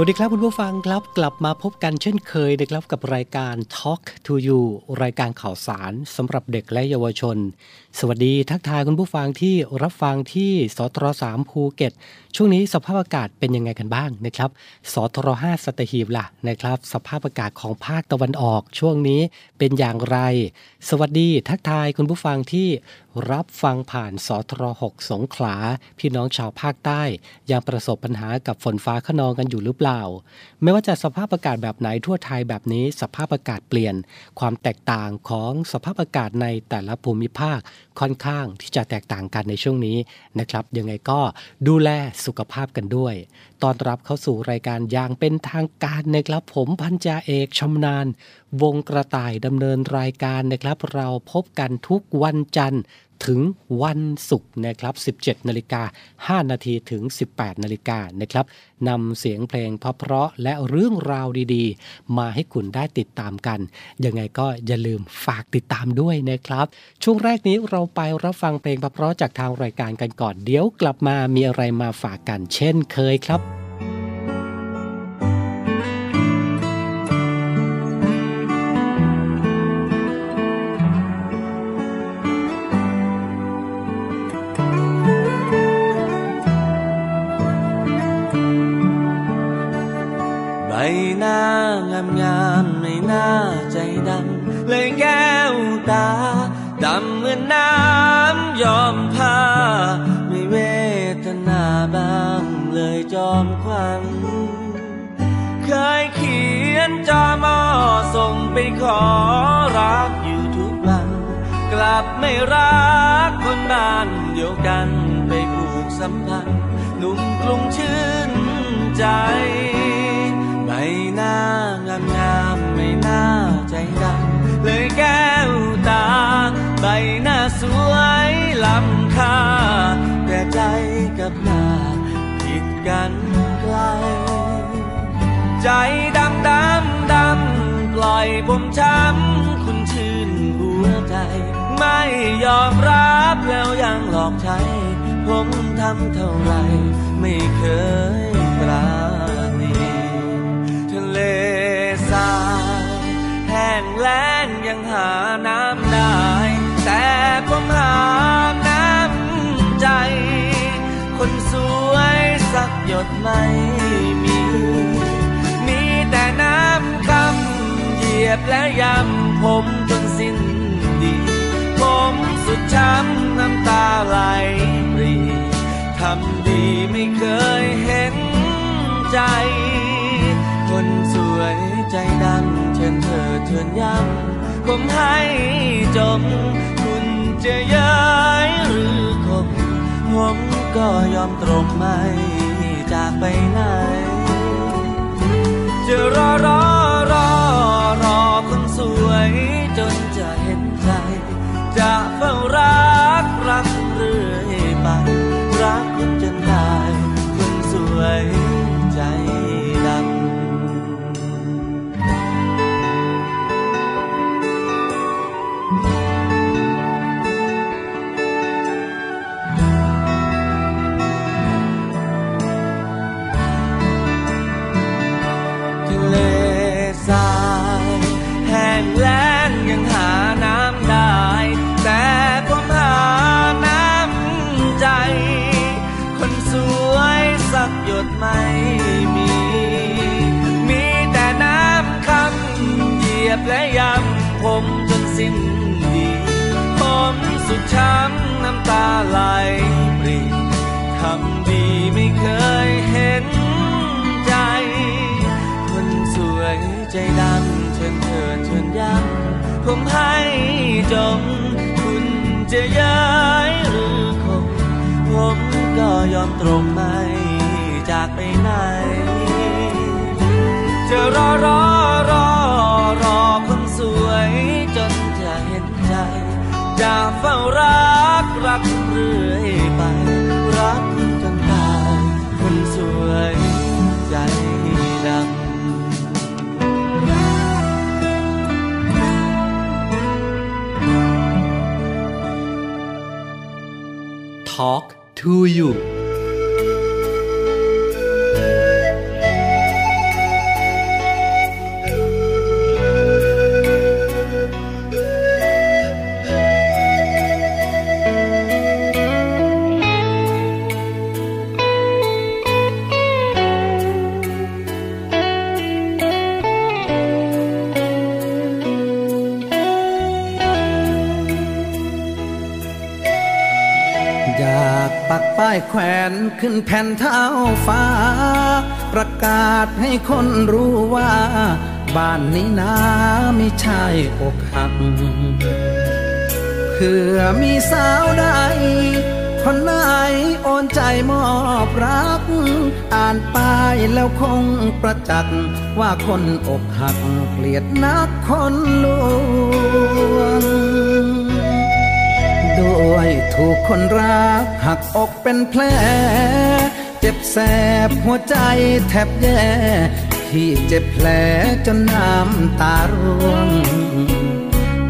วัสดีครับคุณผู้ฟังครับกลับมาพบกันเช่นเคยนะครับกับรายการ Talk to You รายการข่าวสารสำหรับเด็กและเยาวชน สวัสดีทักทายคุณผู้ฟังที่รับฟังที่สตรสามภูเก็ตช่วงนี้สภาพอากาศเป็นยังไงกันบ้างนะครับสทรห้าสตหีบล่ะนะครับ สภาพอากาศของภาคตะวันออกช่วงนี้เป็นอย่างไร สวัสดีทักทายคุณผู้ฟังที่รับฟังผ่านสทรหสงขลา พี่น้องชาวภาคใต้ ยังประสบปัญหากับฝนฟ้าขนองกันอยู่หรือเปล่า ไม่ว่าจะสภาพอากาศแบบไหนทั่วไทยแบบนี้สภาพอากาศเปลี่ยน ความแตกต่างของสภาพอากาศในแต่ละภูมิภาค ค่อนข้างที่จะแตกต่างกันในช่วงนี้นะครับ ยังไงก็ดูแลสุขภาพกันด้วย ตอนรับเข้าสู่รายการอย่างเป็นทางการนะครับ ผมพันจ่าเอกชำนาญวงกระต่ายดำเนินรายการนะครับ เราพบกันทุกวันจันทร์ ถึงวันศุกร์นะครับ 17 นาฬิกา 5 นาทีถึง 18 นาฬิกานะครับนำเสียงเพลงเพราะๆและเรื่องราวดีๆ มาให้คุณได้ติดตามกัน ยังไงก็อย่าลืมฝากติดตามด้วยนะครับ ช่วงแรกนี้เราไปรับฟังเพลงเพราะๆจากทางรายการกันก่อน เดี๋ยวกลับมามีอะไรมาฝากกันเช่นเคยครับามงามไม่น่าใจดำเลยแก้วตาดำเหมือนน้ำยอมผ้าไม่เวทนาบ้างเลยจอมควันเคยเขียนจอมอส่งไปขอรักอยู่ทุกวันกลับไม่รักคนบ้านเดียวกันไปผูกสัมพันธ์หนุ่มกรุงชื่นใจ หน้างามงามไม่น่าใจดำเลยแก้วตา ใบหน้าสวยล้ำค่า แต่ใจกับหน้าผิดกันไกล ใจดำดำดำปล่อยผมช้ำคุณชื่นหัวใจ ไม่ยอมรับแล้วยังหลอกใช้ ผมทำเท่าไรไม่เคย ทราแห้งแล้งยังหาน้ำได้ แต่ผมหาน้ำใจ คนสวยสักหยดไม่มี มีแต่น้ำคำเหยียบและยำผมจนสิ้นดี ผมสุดช้ำน้ำตาไหลปรีทำดีไม่เคยเห็นใจ ใจดำเชิญเธอเชิญย้ำผมให้จม คุณจะย้ายหรือคบผมก็ยอมตรงไม่จากไปไหน จะรอรอรอรอคนสวย จนจะเห็นใจ จะเฝ้ารักรัก ช้ำน้ำตาไหลปรีทำดีไม่เคยเห็นใจ คนสวยใจดำเชิญเธอเชิญย้ำผมให้จม คุณจะย้ายหรือคงผมก็ยอมตรงไม่จากไปไหน จะรอรอรอรอคนสวย จะเฝ้ารักรักเรื่อยไป รักจนตายคนสวยใจดำ Talk to you ป้ายแขวนขึ้นแผ่นเท้าฟ้า ประกาศให้คนรู้ว่า บ้านนี้นาไม่ใช่อกหักเพื่อมีสาวใดคนไหนโอนใจมอบรัก อ่านป้ายแล้วคงประจักษ์ว่าคนอกหักเกลียดนักคนลวง ด้วยถูกคนรักหักอกเป็นแผล เจ็บแสบหัวใจแทบแย่ที่เจ็บแผลจนน้ำตาร่วง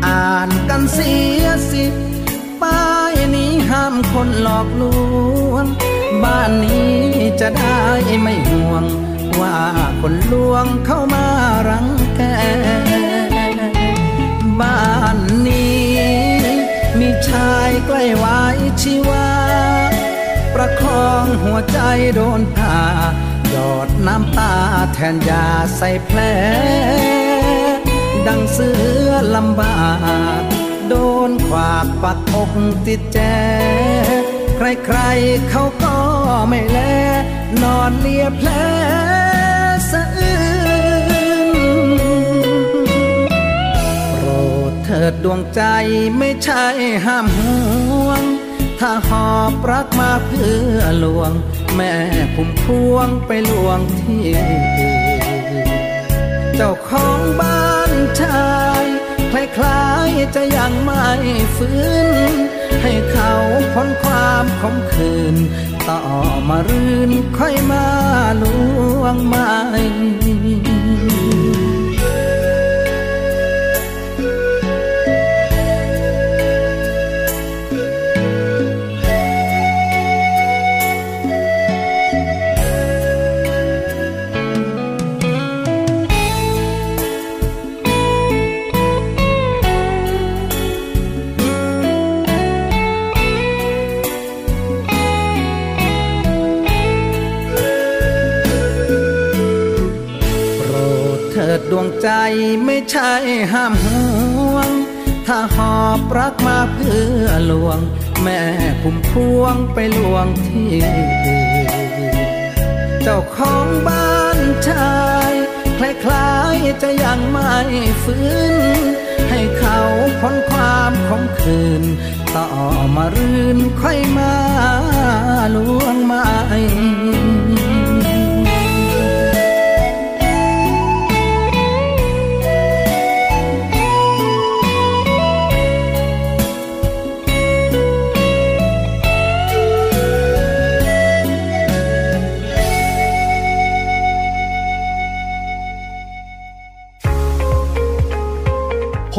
อ่านกันเสียสิป้ายนี้ห้ามคนหลอกลวง บ้านนี้จะได้ไม่ห่วง ว่าคนลวงเข้ามารังแกบ้านนี้ ชายใกล้ไว้ชีวา ประคองหัวใจโดนผ่าหยอดน้ำตาแทนยาใส่แผล ดังเสือลำบากโดนขวากปักอกติดแจ ใครๆเขาก็ไม่แล นอนเลียแผล เถิดดวงใจไม่ใช่ห้ามห่วง ถ้าหอบรักมาเพื่อลวง แม่พุ่มพวงไปลวงที่อื่นเจ้าของบ้านชายคล้ายๆจะยังไม่ฟื้น ให้เขาพ้นความขมขื่นต่อมารื่นค่อยมาลวงใหม่ ห้ามห่วง ถ้าหอบรักมาเพื่อลวง แม่พุ่มพวงไปลวงที่เจ้าของบ้านชายคล้ายๆจะยังไม่ฟื้น ให้เขาพ้นความขมขื่นต่อมารื่นค่อยมาลวงใหม่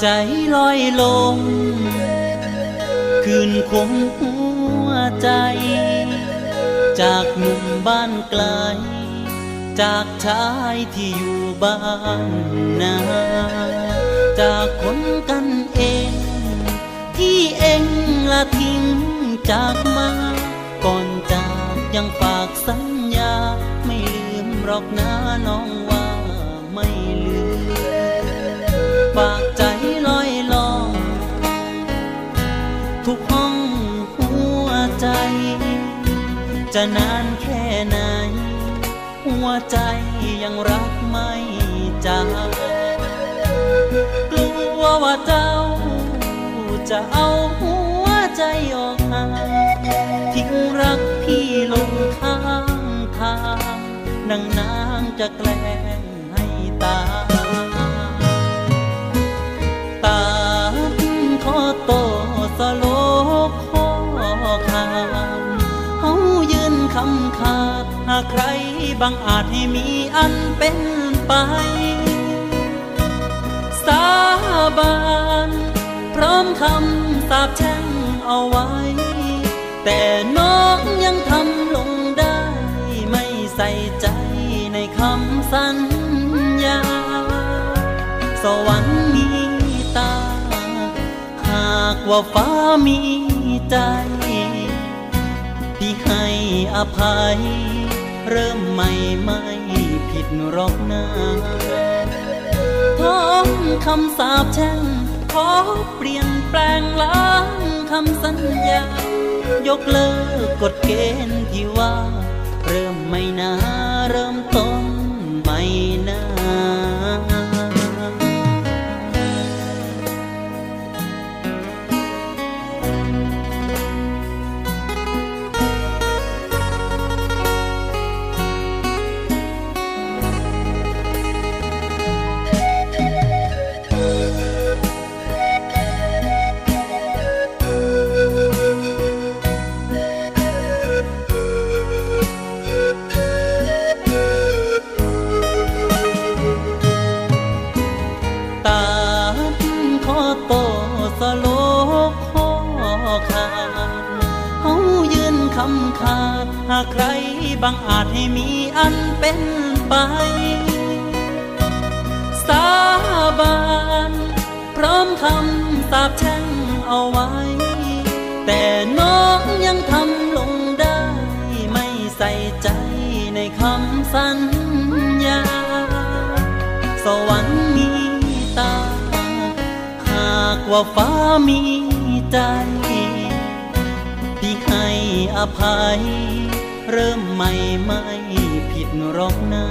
ใจลอยลง คืนคมหัวใจ จากหนุ่มบ้านไกล จากชายที่อยู่บ้านนา จากคนกันเอง ที่เองละทิ้งจากมา ก่อนจากยังฝากสัญญา ไม่ลืมหรอกนะน้องว่าไม่ลืมฝากใจ จะนานแค่ไหน หัวใจยังรักไม่จางกลัวว่าเจ้า จะเอาหัวใจออกห่างทิ้งรักพี่ลงข้างนางนางจะแกล้ง ใครบางอาจให้มีอันเป็นไป สาบานพร้อมคำสาบแช่งเอาไว้ แต่น้องยังทำลงได้ ไม่ใส่ใจในคำสัญญา สวรรค์มีตา หากว่าฟ้ามีใจ ที่ให้อภัย เริ่มใหม่ไม่ผิดหรอกนะท้องคำสาปแช่งขอเปลี่ยนแปลงล้างคำสัญญา ยกเลิกกฎเกณฑ์ที่ว่า เริ่มไม่นาเริ่มต้น ใครบางอาจให้มีอันเป็นไป สาบานพร้อมคำสาบแช่งเอาไว้ แต่น้องยังทำลงได้ ไม่ใส่ใจในคำสัญญา สวรรค์มีตา หากว่าฟ้ามีใจ ที่ให้อภัย เริ่มใหม่ไม่ผิดหรอกนา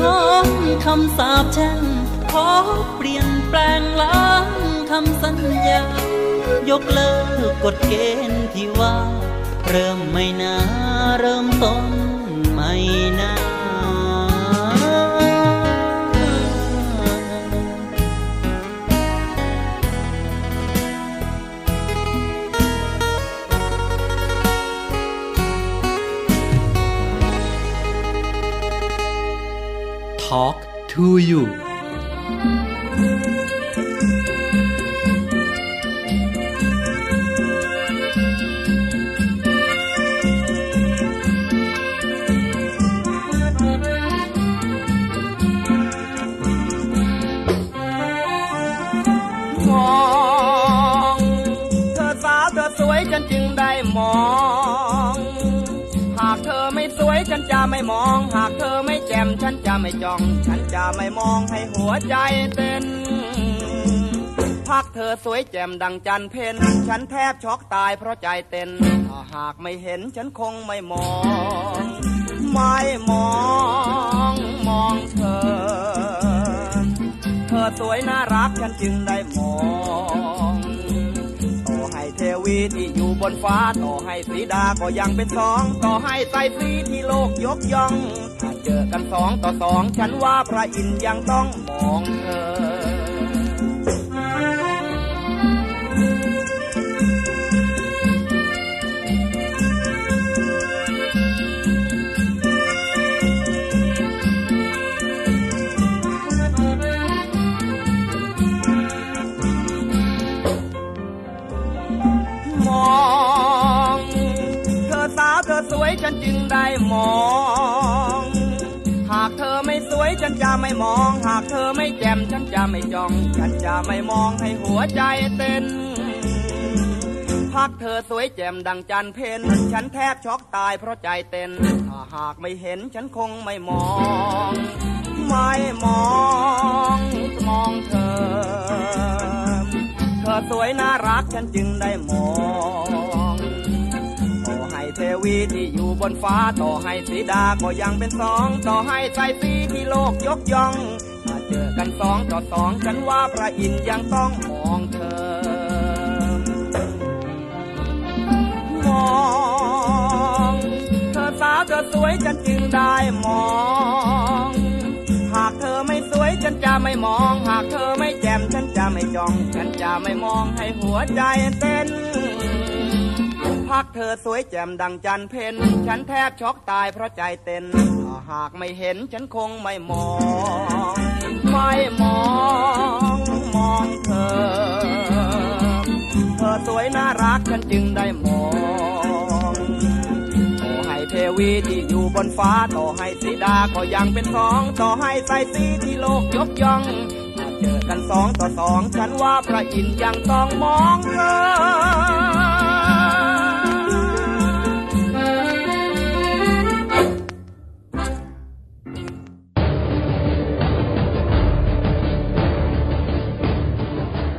ท้องคำสาปแช่งขอเปลี่ยนแปลงล้างคำสัญญา ยกเลิกกฎเกณฑ์ที่ว่า เริ่มไม่นาเริ่มต้นไม่นา Talk to you ม่แจ่มฉันจะไม่จ้อง ฉันจะไม่มองให้หัวใจเต้นพักเธอสวยแจ่มดังจันเพนฉันแทบช็อกตายเพราะใจเต้นถ้าหากไม่เห็นฉันคงไม่มอง ไม่มองมองเธอ เธอสวยน่ารักฉันจึงได้มอง เทวีที่อยู่บนฟ้าต่อให้สีดาก็ยังเป็นสอง ต่อให้ไตรสีที่โลกยกย่องถ้าเจอกันสองต่อสอง ฉันว่าพระอินทร์ยังต้องมองเธอ วยฉันจึงได้มอง หากเธอไม่สวยฉันจะไม่มอง หากเธอไม่แจ่มฉันจะไม่จ้อง ฉันจะไม่มองให้หัวใจเต้นพักเธอสวยแจ่มดังจันเพนฉันแทบช็อกตายเพราะใจเต้น ถ้าหากไม่เห็นฉันคงไม่มอง ไม่มองมองเธอ เธอสวยน่ารักฉันจึงได้มอง เทวีที่อยู่บนฟ้าต่อให้สีดาก็ยังเป็นสองต่อให้ใจสีที่โลกยกย่องถ้าเจอกันสองต่อสองฉันว่าพระอินทร์ยังต้องมองเธอ มองเธอสาวาวเธอสวยฉันจึงได้มอง หากเธอไม่สวยฉันจะไม่มอง หากเธอไม่แจ่มฉันจะไม่จ้อง ฉันจะไม่มองให้หัวใจเต้น พักเธอสวยแจ่มดังจันเพนฉันแทบช็อกตายเพราะใจเต้นถ้าหากไม่เห็นฉันคงไม่มอง ไม่มองมองเธอ เธอสวยน่ารักฉันจึงได้มองโอ้ให้เทวีที่อยู่บนฟ้าต่อให้สีดาก็ยังเป็นสองต่อให้ใส่สีที่โลกยกย่องถ้าเจอกันสองต่อสองฉันว่าพระอินทร์ยังต้องมองเธอ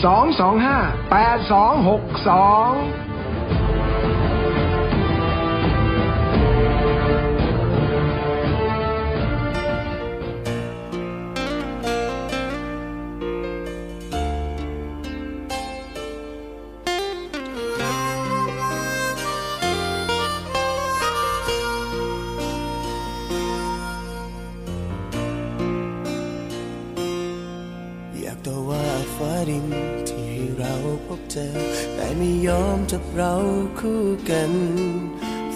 225 8262 เราคู่กัน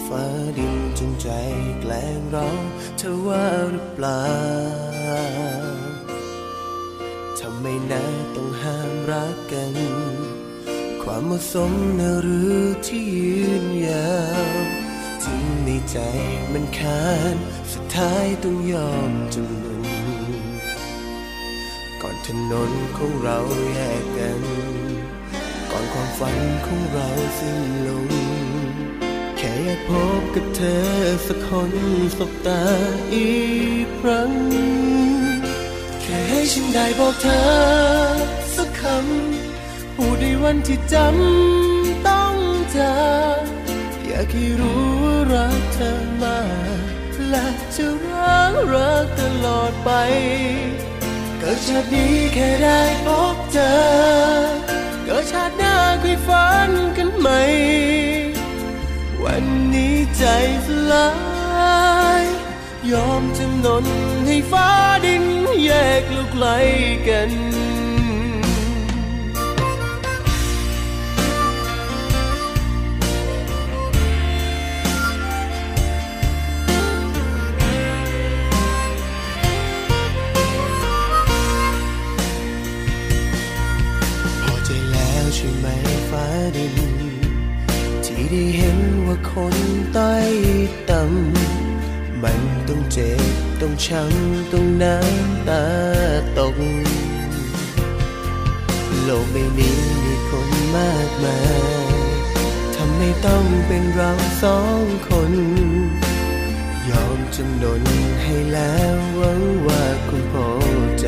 ฟ้าดินจงใจแกล้งเราเธอว่าหรือเปล่าทำไมนะต้องห้ามรักกัน ความเหมาะสมนะหรือที่ยืนยาวถึงในใจมันคานสุดท้ายต้องยอมจำนนก่อนถนนของเราแยกกัน อนความฝันของเราสิ้นลง แค่อยากพบกับเธอสักคนสบตาอีกครั้ง แค่ให้ฉันได้บอกเธอสักคำพูดในวันที่จำต้องเจออยากให้รู้ว่ารักเธอมากและจะรักรักตลอดไป เกิดชาตินี้แค่ได้พบเจอ กิดชาติหน้าคุยฝันกันไหม วันนี้ใจสลาย ยอมจำนนให้ฟ้าดินแยกลูกไกลกัน ได้เห็นว่าคนใต้ต่ำมันต้องเจ็บต้องช้ำต้องน้ำตาตก โลกใบนี้มีคนมากมายทำให้ต้องเป็นเราสองคน ยอมจำนนให้แล้วหวังว่าคุณพอใจ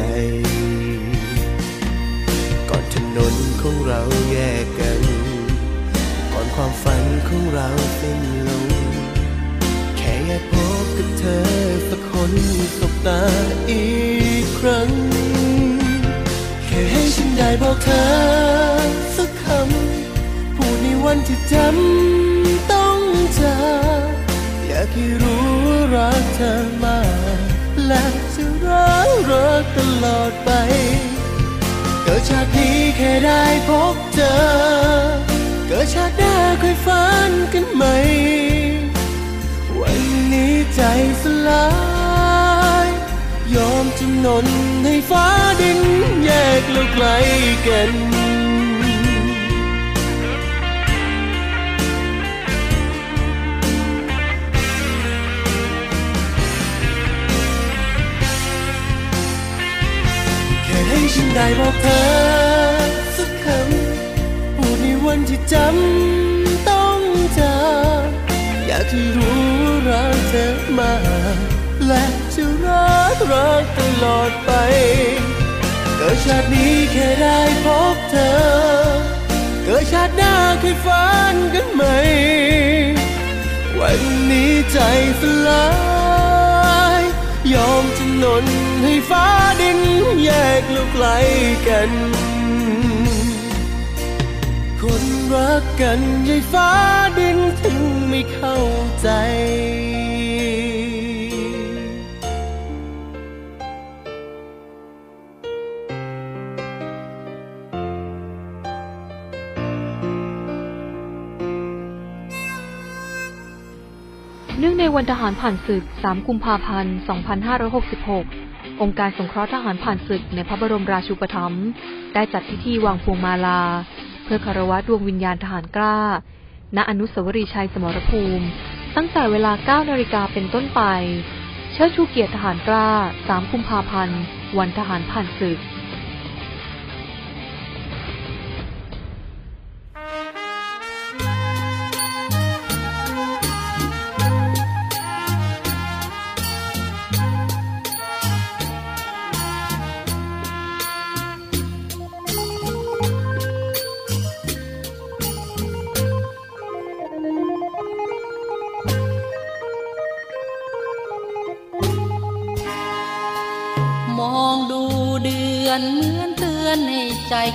ก่อนถนนของเราแยกกัน ความฝันของเราสิ้นลง แค่อยากพบกับเธอสักคนสบตาอีกครั้ง แค่ให้ฉันได้บอกเธอสักคำ พูดในวันที่จำต้องเจออยากให้รู้ว่ารักเธอมากและจะรักรักตลอดไป เกิดชาตินี้แค่ได้พบเจอ เกิดชาติหน้าค่อยฝันกันไหม วันนี้ใจสลาย ยอมจำนนให้ฟ้าดินแยกเราไกลกันแค่ให้ฉันได้บอกเธอ ที่จำต้องเจออยากให้รู้รักเธอมา และจะรักรักตลอดไป เกิดชาตินี้แค่ได้พบเธอ เกิดชาติหน้าเคยฝันกันไหม วันนี้ใจสลายยอมจำนนให้ฟ้าดินแยกเราไกลกัน รักกันยายฟ้าดินถึงไม่เข้าใจ เนื่องในวันทหารผ่านศึก 3 กุมภาพันธ์ 2566 องค์การสงเคราะห์ทหารผ่านศึกในพระบรมราชูปถัมภ์ได้จัดพิธีวางพวงมาลา เพื่อคารวะดวงวิญญาณทหารกล้า ณ อนุสาวรีย์ชัยสมรภูมิ ตั้งแต่เวลา 9 นาฬิกาเป็นต้นไป เชิดชูเกียรติทหารกล้า 3 กุมภาพันธ์ วันทหารผ่านศึก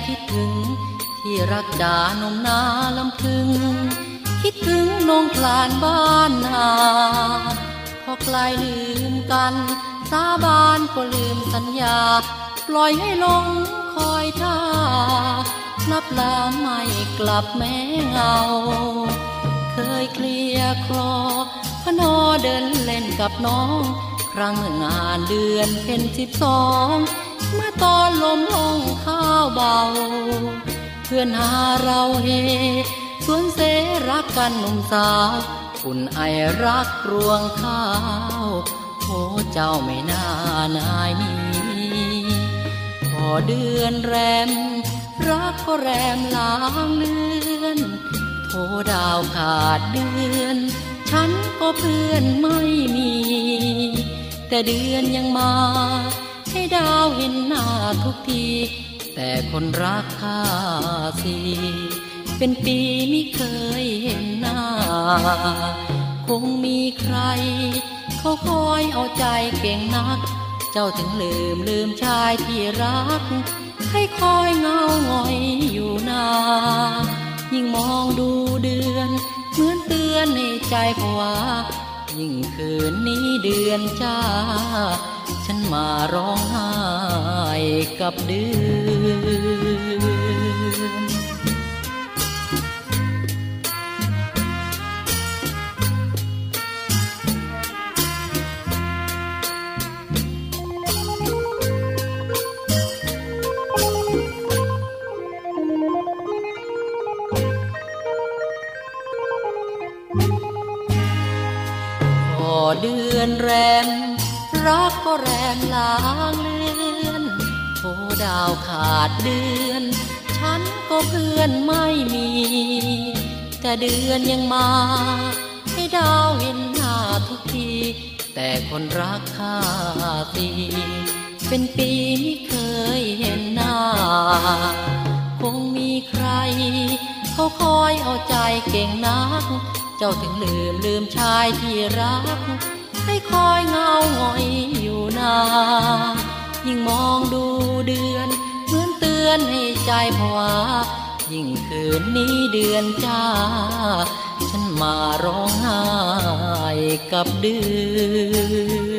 คิดถึง ที่รักจานมนาลำพึง คิดถึงนงคลานบ้านนาพอไกลลืมกัน สาบานก็ลืมสัญญา ปล่อยให้ลงคอยท่านับลาไม่กลับแม้เงา เคยเคลียคลอพนอเดินเล่นกับน้อง ครั้งงานเดือนเพ็ญสิบสอง ตอนลมลงข้าวเบา เพื่อนหาเราเฮสวนเสรักกันหนุ่มสาวอุ่นไอรักรวงข้าวโอ้เจ้าไม่น่านายนี้พอเดือนแรม รักก็แรมลางเลือนโทดาวขาดเดือน ฉันก็เพื่อนไม่มี แต่เดือนยังมา ให้ดาวเห็นหน้าทุกที แต่คนรักข้าสิเป็นปีไม่เคยเห็นหน้า คงมีใคร เขาคอยเอาใจเก่งนัก เจ้าถึงลืมลืมชายที่รัก ให้คอยเงาหงอยอยู่นายิ่งมองดูเดือน เหมือนเตือนในใจภาวะยิ่งคืนนี้เดือนจ้า ฉันมาร้องไห้กับเดือน กก็แรมลางเลือนโทดาวขาดเดือน ฉันก็เพื่อนไม่มี แต่เดือนยังมา ให้ดาวเห็นหน้าทุกที แต่คนรักข้าสิเป็นปีไม่เคยเห็นหน้า คงมีใคร เขาคอยเอาใจเก่งนัก เจ้าถึงลืมลืมชายที่รัก ให้คอยเงาหงอยอยู่นายิ่งมองดูเดือน เหมือนเตือนให้ใจผวา ยิ่งคืนนี้เดือนจ้า ฉันมาร้องไห้กับเดือน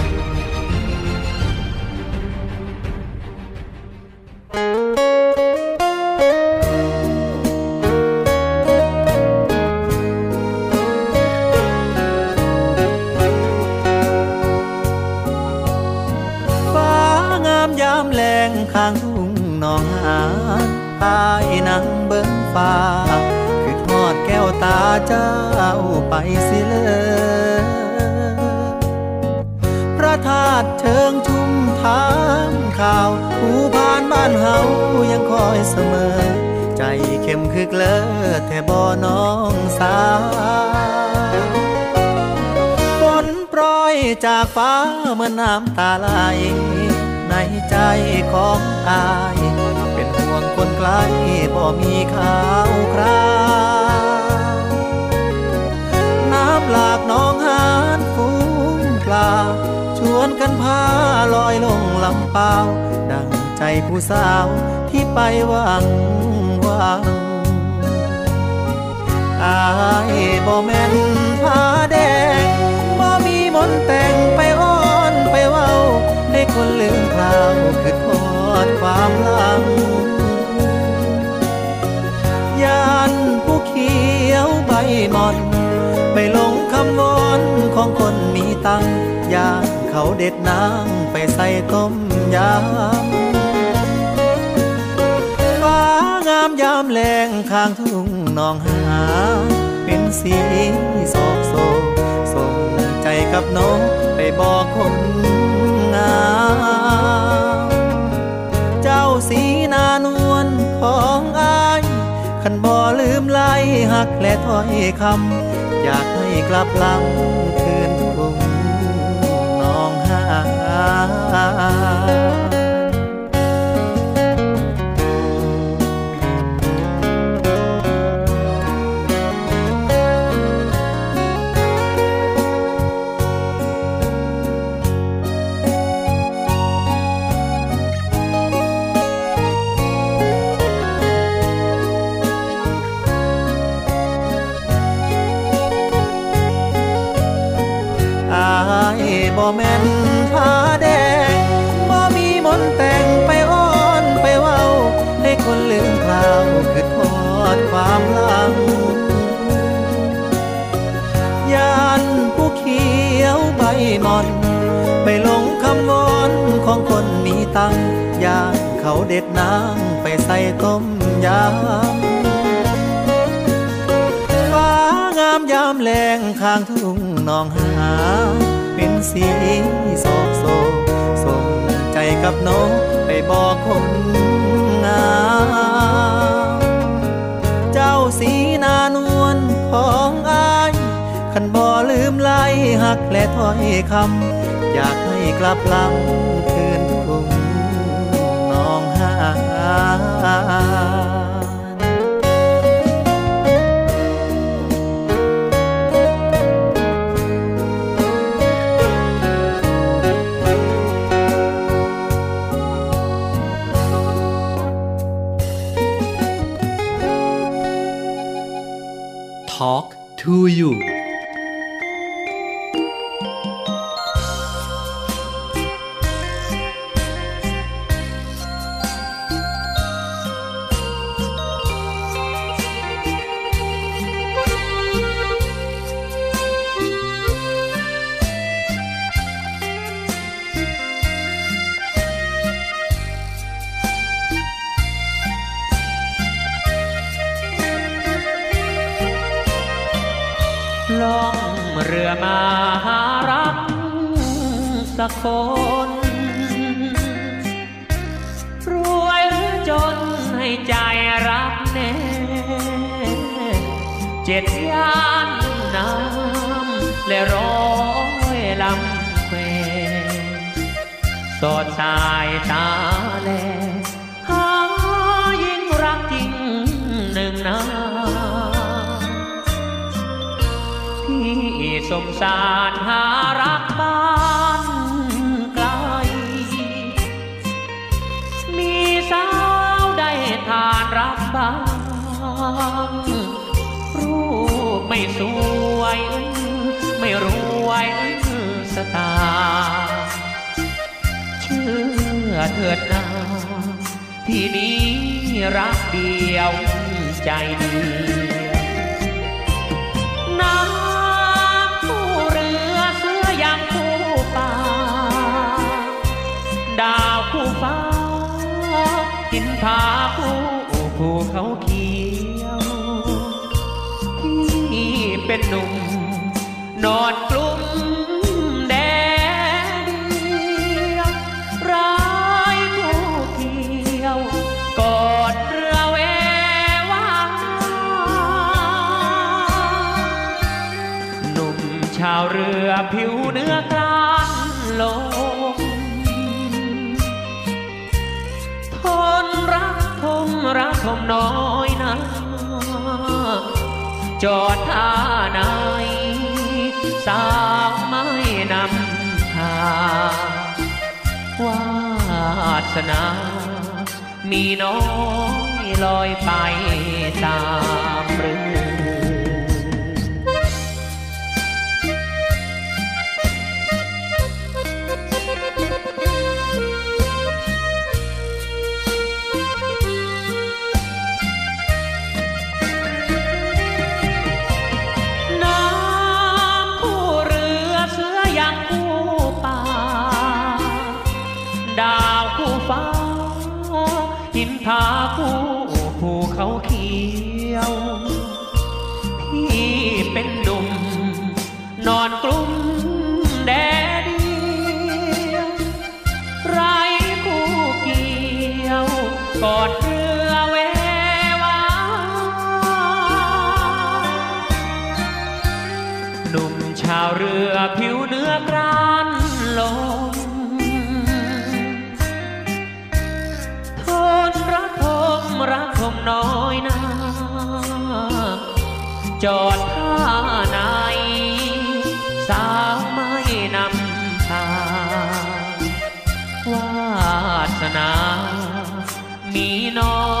เข้มคึกเลอแต่บ่อน้องสาฝนปล่อยจากฟ้าเมื่อน้ำตาไหลในใจของอาย เป็นห่วงคนไกลบ่มีข่าวคราวน้ำหลากน้องหานฟูงปลา ชวนกันพาลอยลงลำเปล่าดังใจผู้สาวที่ไปหวังหวัง อายบ่แม่นผาแดงบ่มีมนแต่งไปอ้อนไปเว้า ให้คนลืมคราวคือทอดความหลังยานผู้เขียวใบมอน ไปลงคำวอนของคนมีตังยานเขาเด็ดนางไปใส่ต้มยำางามยามแรงข้างทุ่งนองหา เป็นสีโศกโศกส่งใจกับน้องไปบอกคนงามเจ้าสีนานวลของอายขันบ่ลืมไล่หักและถ้อยคำอยากให้กลับลำคืนทุ่งนองหา ตั้งยานเขาเด็ดนางไปใส่ต้มยำฟ้างามยามแรงข้างทุ่งนองหา เป็นสีโศกโศกส่งใจกับน้องไปบอกคนงามเจ้าสีนานวลของอายขันบ่ลืมไล่หักและถ้อยคำอยากให้กลับลำคืนทุ่ง to you านรักบ้างรูปไม่สวย ไม่รวยสตา เชื่อเถิดนาที่นี้รักเดียวใจเดียวน้ำ เป็นหนุ่ม นอนกลุ่มแดดเดียวร้ายคู่เที่ยวกอดเรือเววาหนุ่มชาวเรือผิวเนื้อกลานลงทนรักทมรักทมน้อยน จอดท่าไหนสาวไม่นำทางวาสนา มีน้อยลอยไปตามเรือ จอดท่าไหนสาวไม่นำทางวาสนา มีน้อง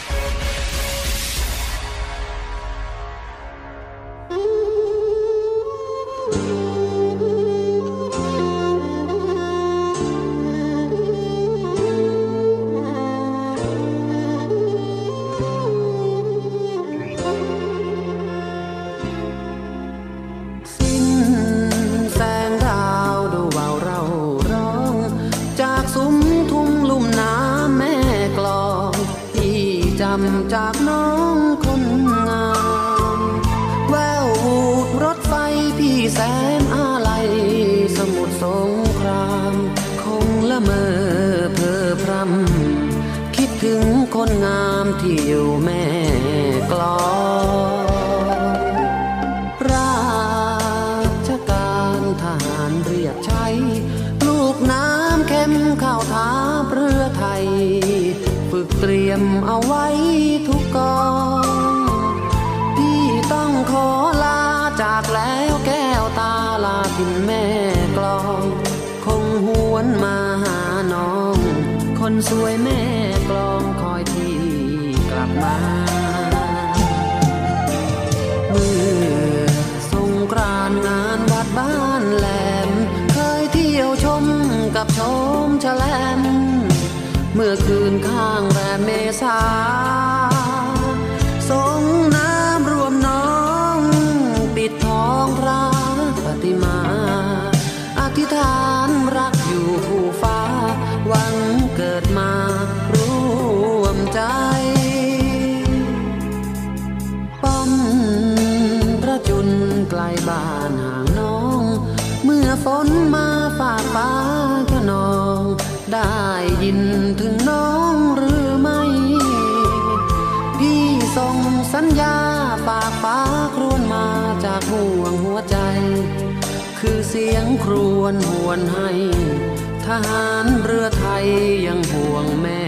อธิ คือเสียงครวญหวนให้ ทหารเรือไทยยังห่วงแม่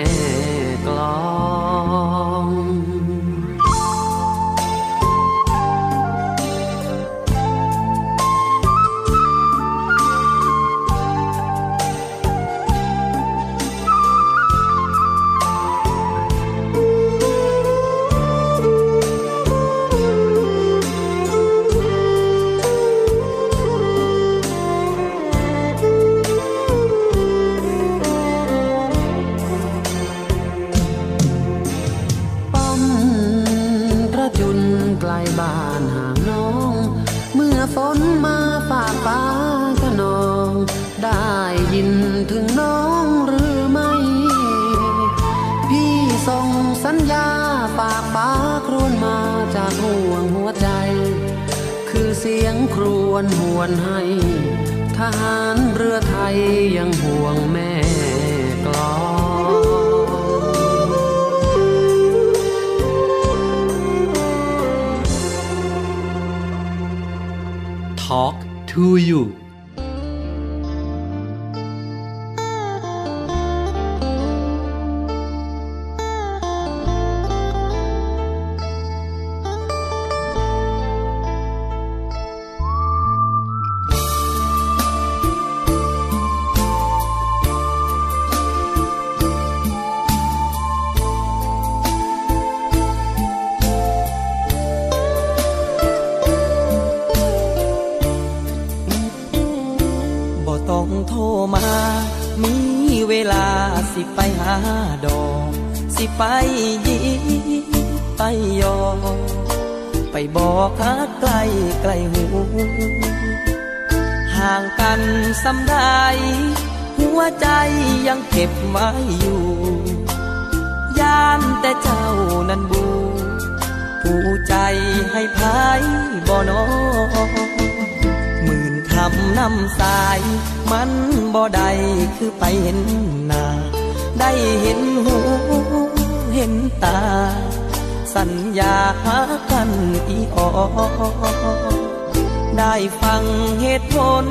วนให้ทหารเรือไทยยังห่วงแม่กลอง Talk to you สำได้หัวใจยังเก็บไว้อยู่ยานแต่เจ้านั้นบูผู้ใจให้พายบ่นอหมื่นคำนำสาย มันบ่ได้คือไปเห็นหน้าได้เห็นหูเห็นตา สัญญาหากันอีออได้ฟังเหตุผล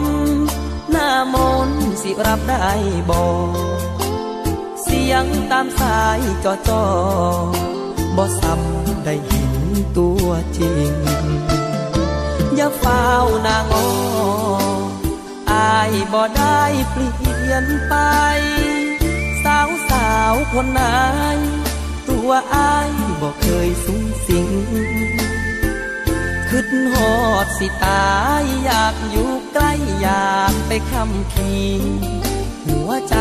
ามนสิรับได้บ่เสียงตามสายจอจอบ่ซ้ำได้เห็นตัวจริง อย่าเฝ้านางออายบ่ได้เปลี่ยนไป สาวสาวคนไหนตัวอายบ่เคยสูงสิง ขึ้นหอดสิตายอยากอยู่ใกล้อยากไปคำคีหัวใจ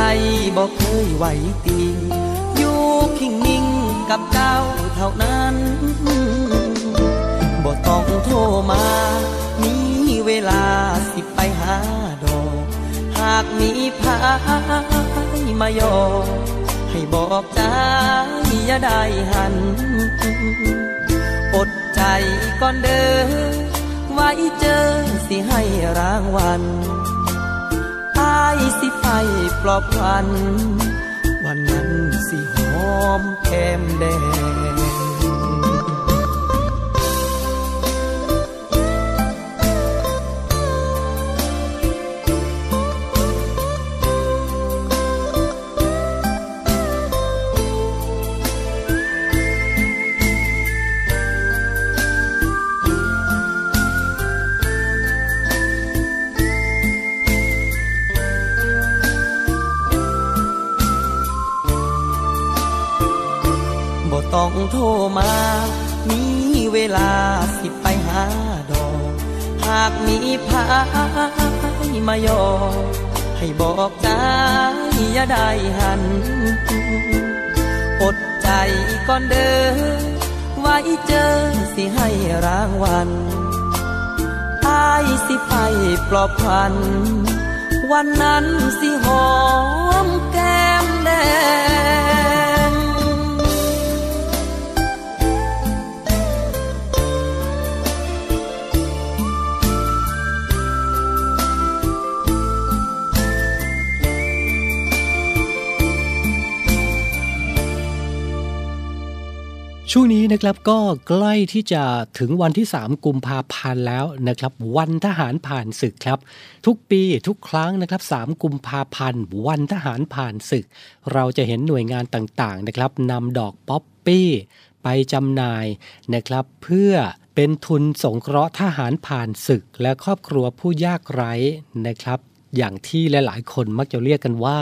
บ่เคยไหวตีอยู่คิงนิ่งกับเจ้าเท่านั้นบ่ต้องโทรมามีเวลาสิไปหาดอก หากมีพายมายอให้บอกใจอย่าได้หัน อดใจก่อนเด้อไว้เจอสิให้รางวัลอายสิไปปลอบวัน วันนั้นสิหอมแก้มแดง องโทรมา มีเวลาสิไปหาดอก หากมีพายมายอให้บอกใจอย่าได้หัน อดใจก่อนเด้อไว้เจอสิให้รางวัลอายสิไปปลอบพัน วันนั้นสิหอมแก้มแดง ช่วงนี้นะครับก็ใกล้ที่จะถึงวันที่ 3 กุมภาพันธ์แล้วนะครับ วันทหารผ่านศึกครับ ทุกปีทุกครั้งนะครับ 3 กุมภาพันธ์ วันทหารผ่านศึก เราจะเห็นหน่วยงานต่างๆนะครับนำดอกป๊อปปี้ไปจำหน่ายนะครับ เพื่อเป็นทุนสงเคราะห์ทหารผ่านศึกและครอบครัวผู้ยากไร้นะครับ อย่างที่หลายๆ คนมักจะเรียกกันว่า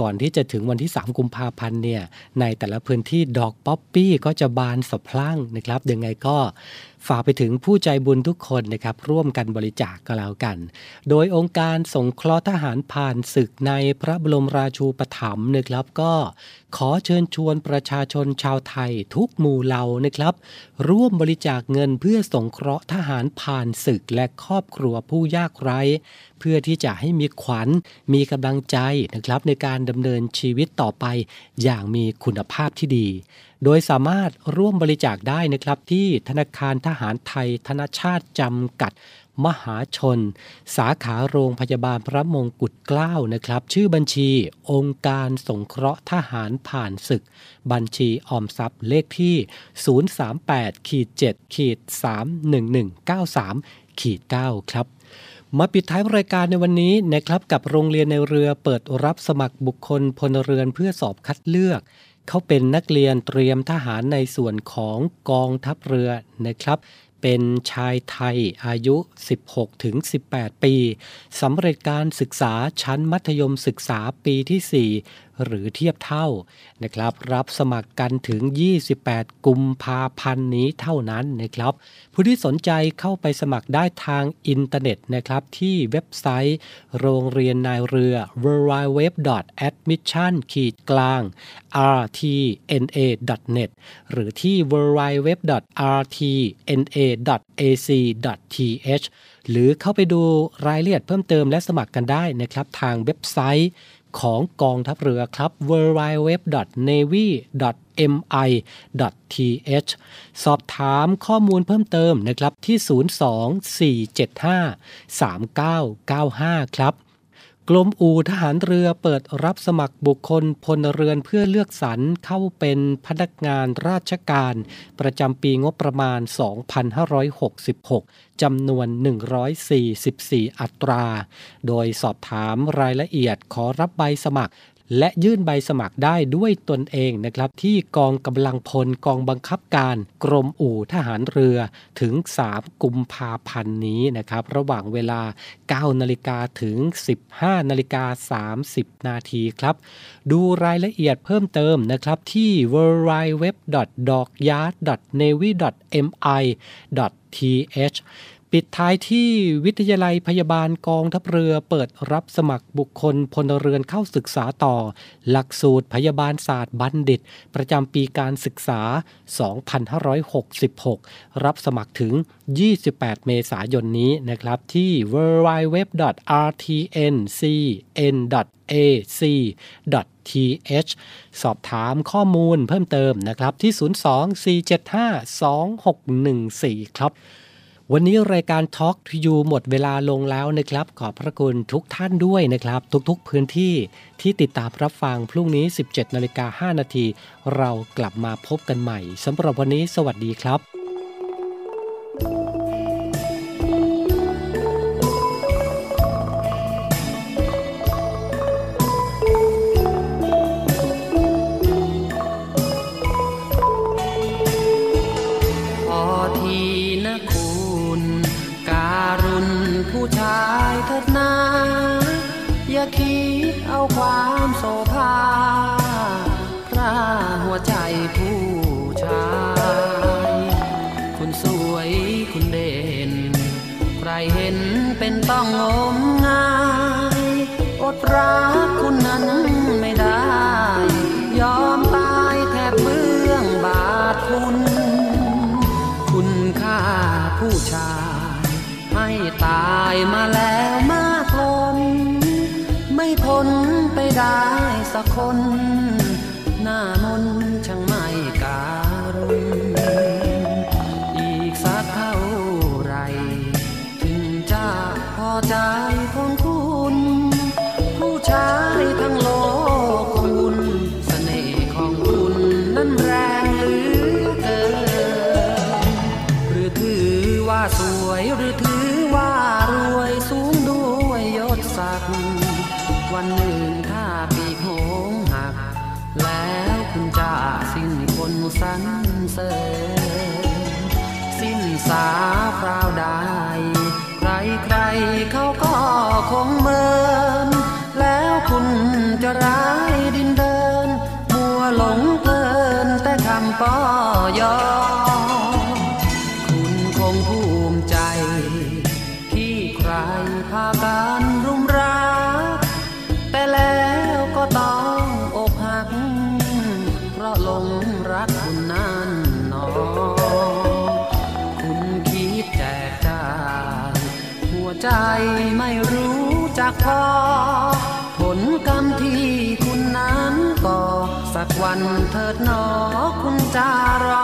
ก่อนที่จะถึงวันที่ 3 กุมภาพันธ์เนี่ยในแต่ละพื้นที่ดอกป๊อปปี้ก็จะบานสะพรั่งนะครับยังไงก็ ฝากไปถึงผู้ใจบุญทุกคนนะครับร่วมกันบริจาคกก็แล้วกัน โดยองค์การสงเคราะห์ทหารผ่านศึกในพระบรมราชูปถัมภ์นะครับก็ขอเชิญชวนประชาชนชาวไทยทุกหมู่เหล่านะครับ ร่วมบริจาคเงินเพื่อสงเคราะห์ทหารผ่านศึกและครอบครัวผู้ยากไร้ เพื่อที่จะให้มีขวัญมีกำลังใจนะครับในการดำเนินชีวิตต่อไปอย่างมีคุณภาพที่ดี โดยสามารถร่วมบริจาคได้นะครับที่ธนาคารทหารไทย ธนชาติจำกัด มหาชน สาขาโรงพยาบาลพระมงกุฎเกล้านะครับ ชื่อบัญชีองค์การสงเคราะห์ทหารผ่านศึก บัญชีออมทรัพย์เลขที่ 038ขีด7ขีด31193ขีด9ครับมาปิดท้ายรายการในวันนี้นะครับกับโรงเรียนในเรือเปิดรับสมัครบุคคลพลเรือนเพื่อสอบคัดเลือก เขาเป็นนักเรียนเตรียมทหารในส่วนของกองทัพเรือนะครับ เป็นชายไทยอายุ 16-18 ปี สำเร็จการศึกษาชั้นมัธยมศึกษาปีที่4 หรือเทียบเท่านะครับ รับสมัครกันถึง 28 กุมภาพันธ์นี้เท่านั้นนะครับ ผู้ที่สนใจเข้าไปสมัครได้ทางอินเทอร์เน็ตนะครับ ที่เว็บไซต์ โรงเรียนนายเรือ w w w a d m i s s i o n ขีดกลาง rtna.net หรือที่ w w w rtna.ac.th หรือเข้าไปดูรายละเอียดเพิ่มเติมและสมัครกันได้นะครับ ทางเว็บไซต์ ของกองทัพเรือครับ w w w navy mi.th สอบถามข้อมูลเพิ่มเติมนะครับที่ 024753995 ครับ กรมอู่ทหารเรือเปิดรับสมัครบุคคลพลเรือนเพื่อเลือกสรรเข้าเป็นพนักงานราชการ ประจำปีงบประมาณ 2566 จำนวน 144 อัตรา โดยสอบถามรายละเอียดขอรับใบสมัคร และยื่นใบสมัครได้ด้วยตนเองนะครับ ที่กองกำลังพลกองบังคับการกรมอู่ทหารเรือถึง 3 กุมภาพันธ์นี้นะครับ ระหว่างเวลา 9 นาฬิกาถึง 15 นาฬิกา 30 นาทีครับ ดูรายละเอียดเพิ่มเติมนะครับที่ w w w d o k y a r d n a v y m i th ปิดท้ายที่วิทยาลัยพยาบาลกองทัพเรือเปิดรับสมัครบุคคลพลเรือนเข้าศึกษาต่อ หลักสูตรพยาบาลศาสตร์บัณฑิต ประจำปีการศึกษา 2566 รับสมัครถึง 28 เมษายนนี้นะครับ ที่ www.rtncn.ac.th สอบถามข้อมูลเพิ่มเติมนะครับที่ 024752614 ครับ วันนี้รายการ Talk to You หมดเวลาลงแล้วนะครับ ขอบพระคุณทุกท่านด้วยนะครับ ทุกๆพื้นที่ที่ติดตามรับฟังพรุ่งนี้ 17นาฬิกา5นาทีเรากลับมาพบกันใหม่สำหรับวันนี้สวัสดีครับ ต้องงมงายอดรักคุณนั้นไม่ได้ ยอมตายแทบเบื้องบาทคุณ คุณค่าผู้ชาย ให้ตายมาแล้วมากลนไม่พ้นไปได้สักคน เสริมสิ้นสาคราวใดใครใครเขาก็คงเมิน แล้วคุณจะรัก กันเถิดหนอคุณจะรอ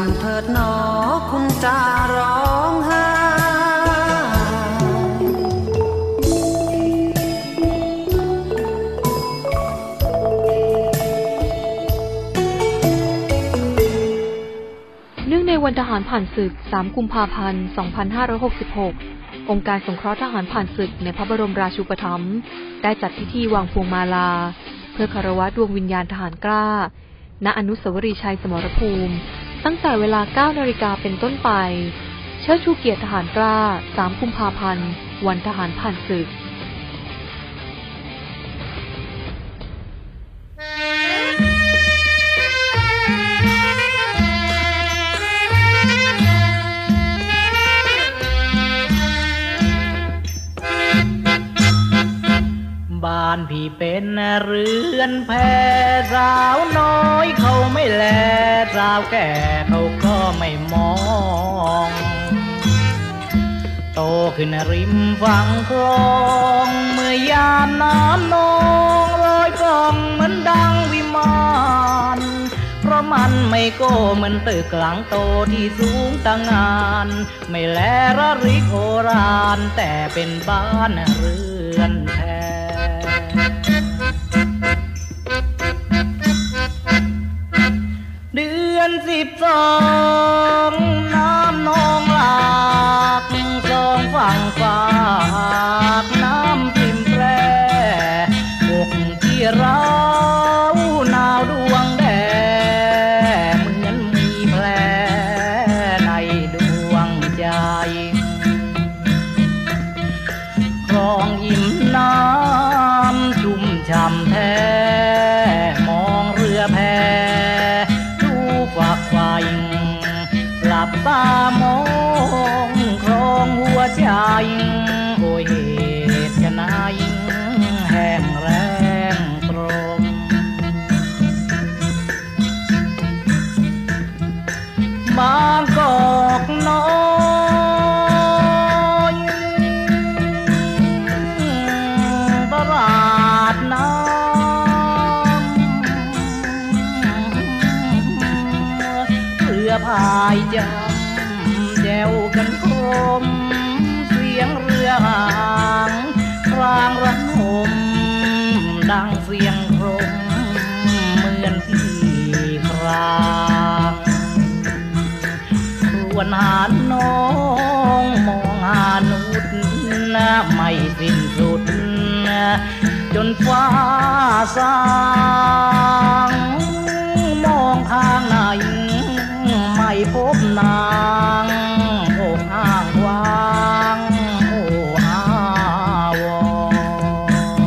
ันเถิดหนอคุณจะร้องไห้เนื่องในวันทหารผ่านศึก 3 กุมภาพันธ์ 2566 องค์การสงเคราะห์ทหารผ่านศึกในพระบรมราชูปถัมภ์ได้จัดพิธีวางพวงมาลา เพื่อคารวะดวงวิญญาณทหารกล้า ณ อนุสาวรีย์ชัยสมรภูมิ ตั้งแต่เวลา 9 นาฬิกาเป็นต้นไป เชิดชูเกียรติทหารกล้า 3 กุมภาพันธ์ วันทหารผ่านศึก บ้านพี่เป็นเรือนแพสาวน้อยเขาไม่แลสาวแก่เขาก็ไม่มอง โตขึ้นริมฝั่งคลองเมื่อยามน้ำนองลอยกล่องเหมือนดังวิมานเพราะมันไม่โก้เหมือนตึกหลังโตที่สูงตั้งงาน ไม่แลระริกโอรานแต่เป็นบ้านเรือนแพ สิบสองน้ำนองหลากสองฝั่งฝากน้ำพิมแพร่บกที่เรา จนฟ้าสางมองทางไหนไม่พบนางอกอ้างวางโอ้อาว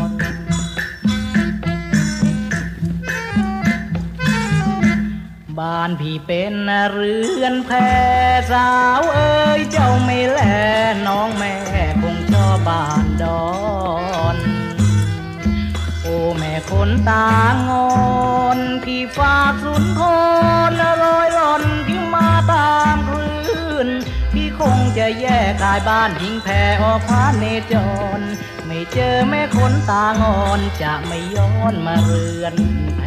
รบ้านพี่เป็นเรือนแพสาวเอ้ยเจ้าไม่แลน้องแม่ นตางอนพี่ฝากสุนทรรอยร่อนที่มาตามคลื่นพี่คงจะแยกกายบ้านหิ้งแพออกพาเนจร ไม่เจอแม่คนตางอนจะไม่ย้อนมาเรือนแพ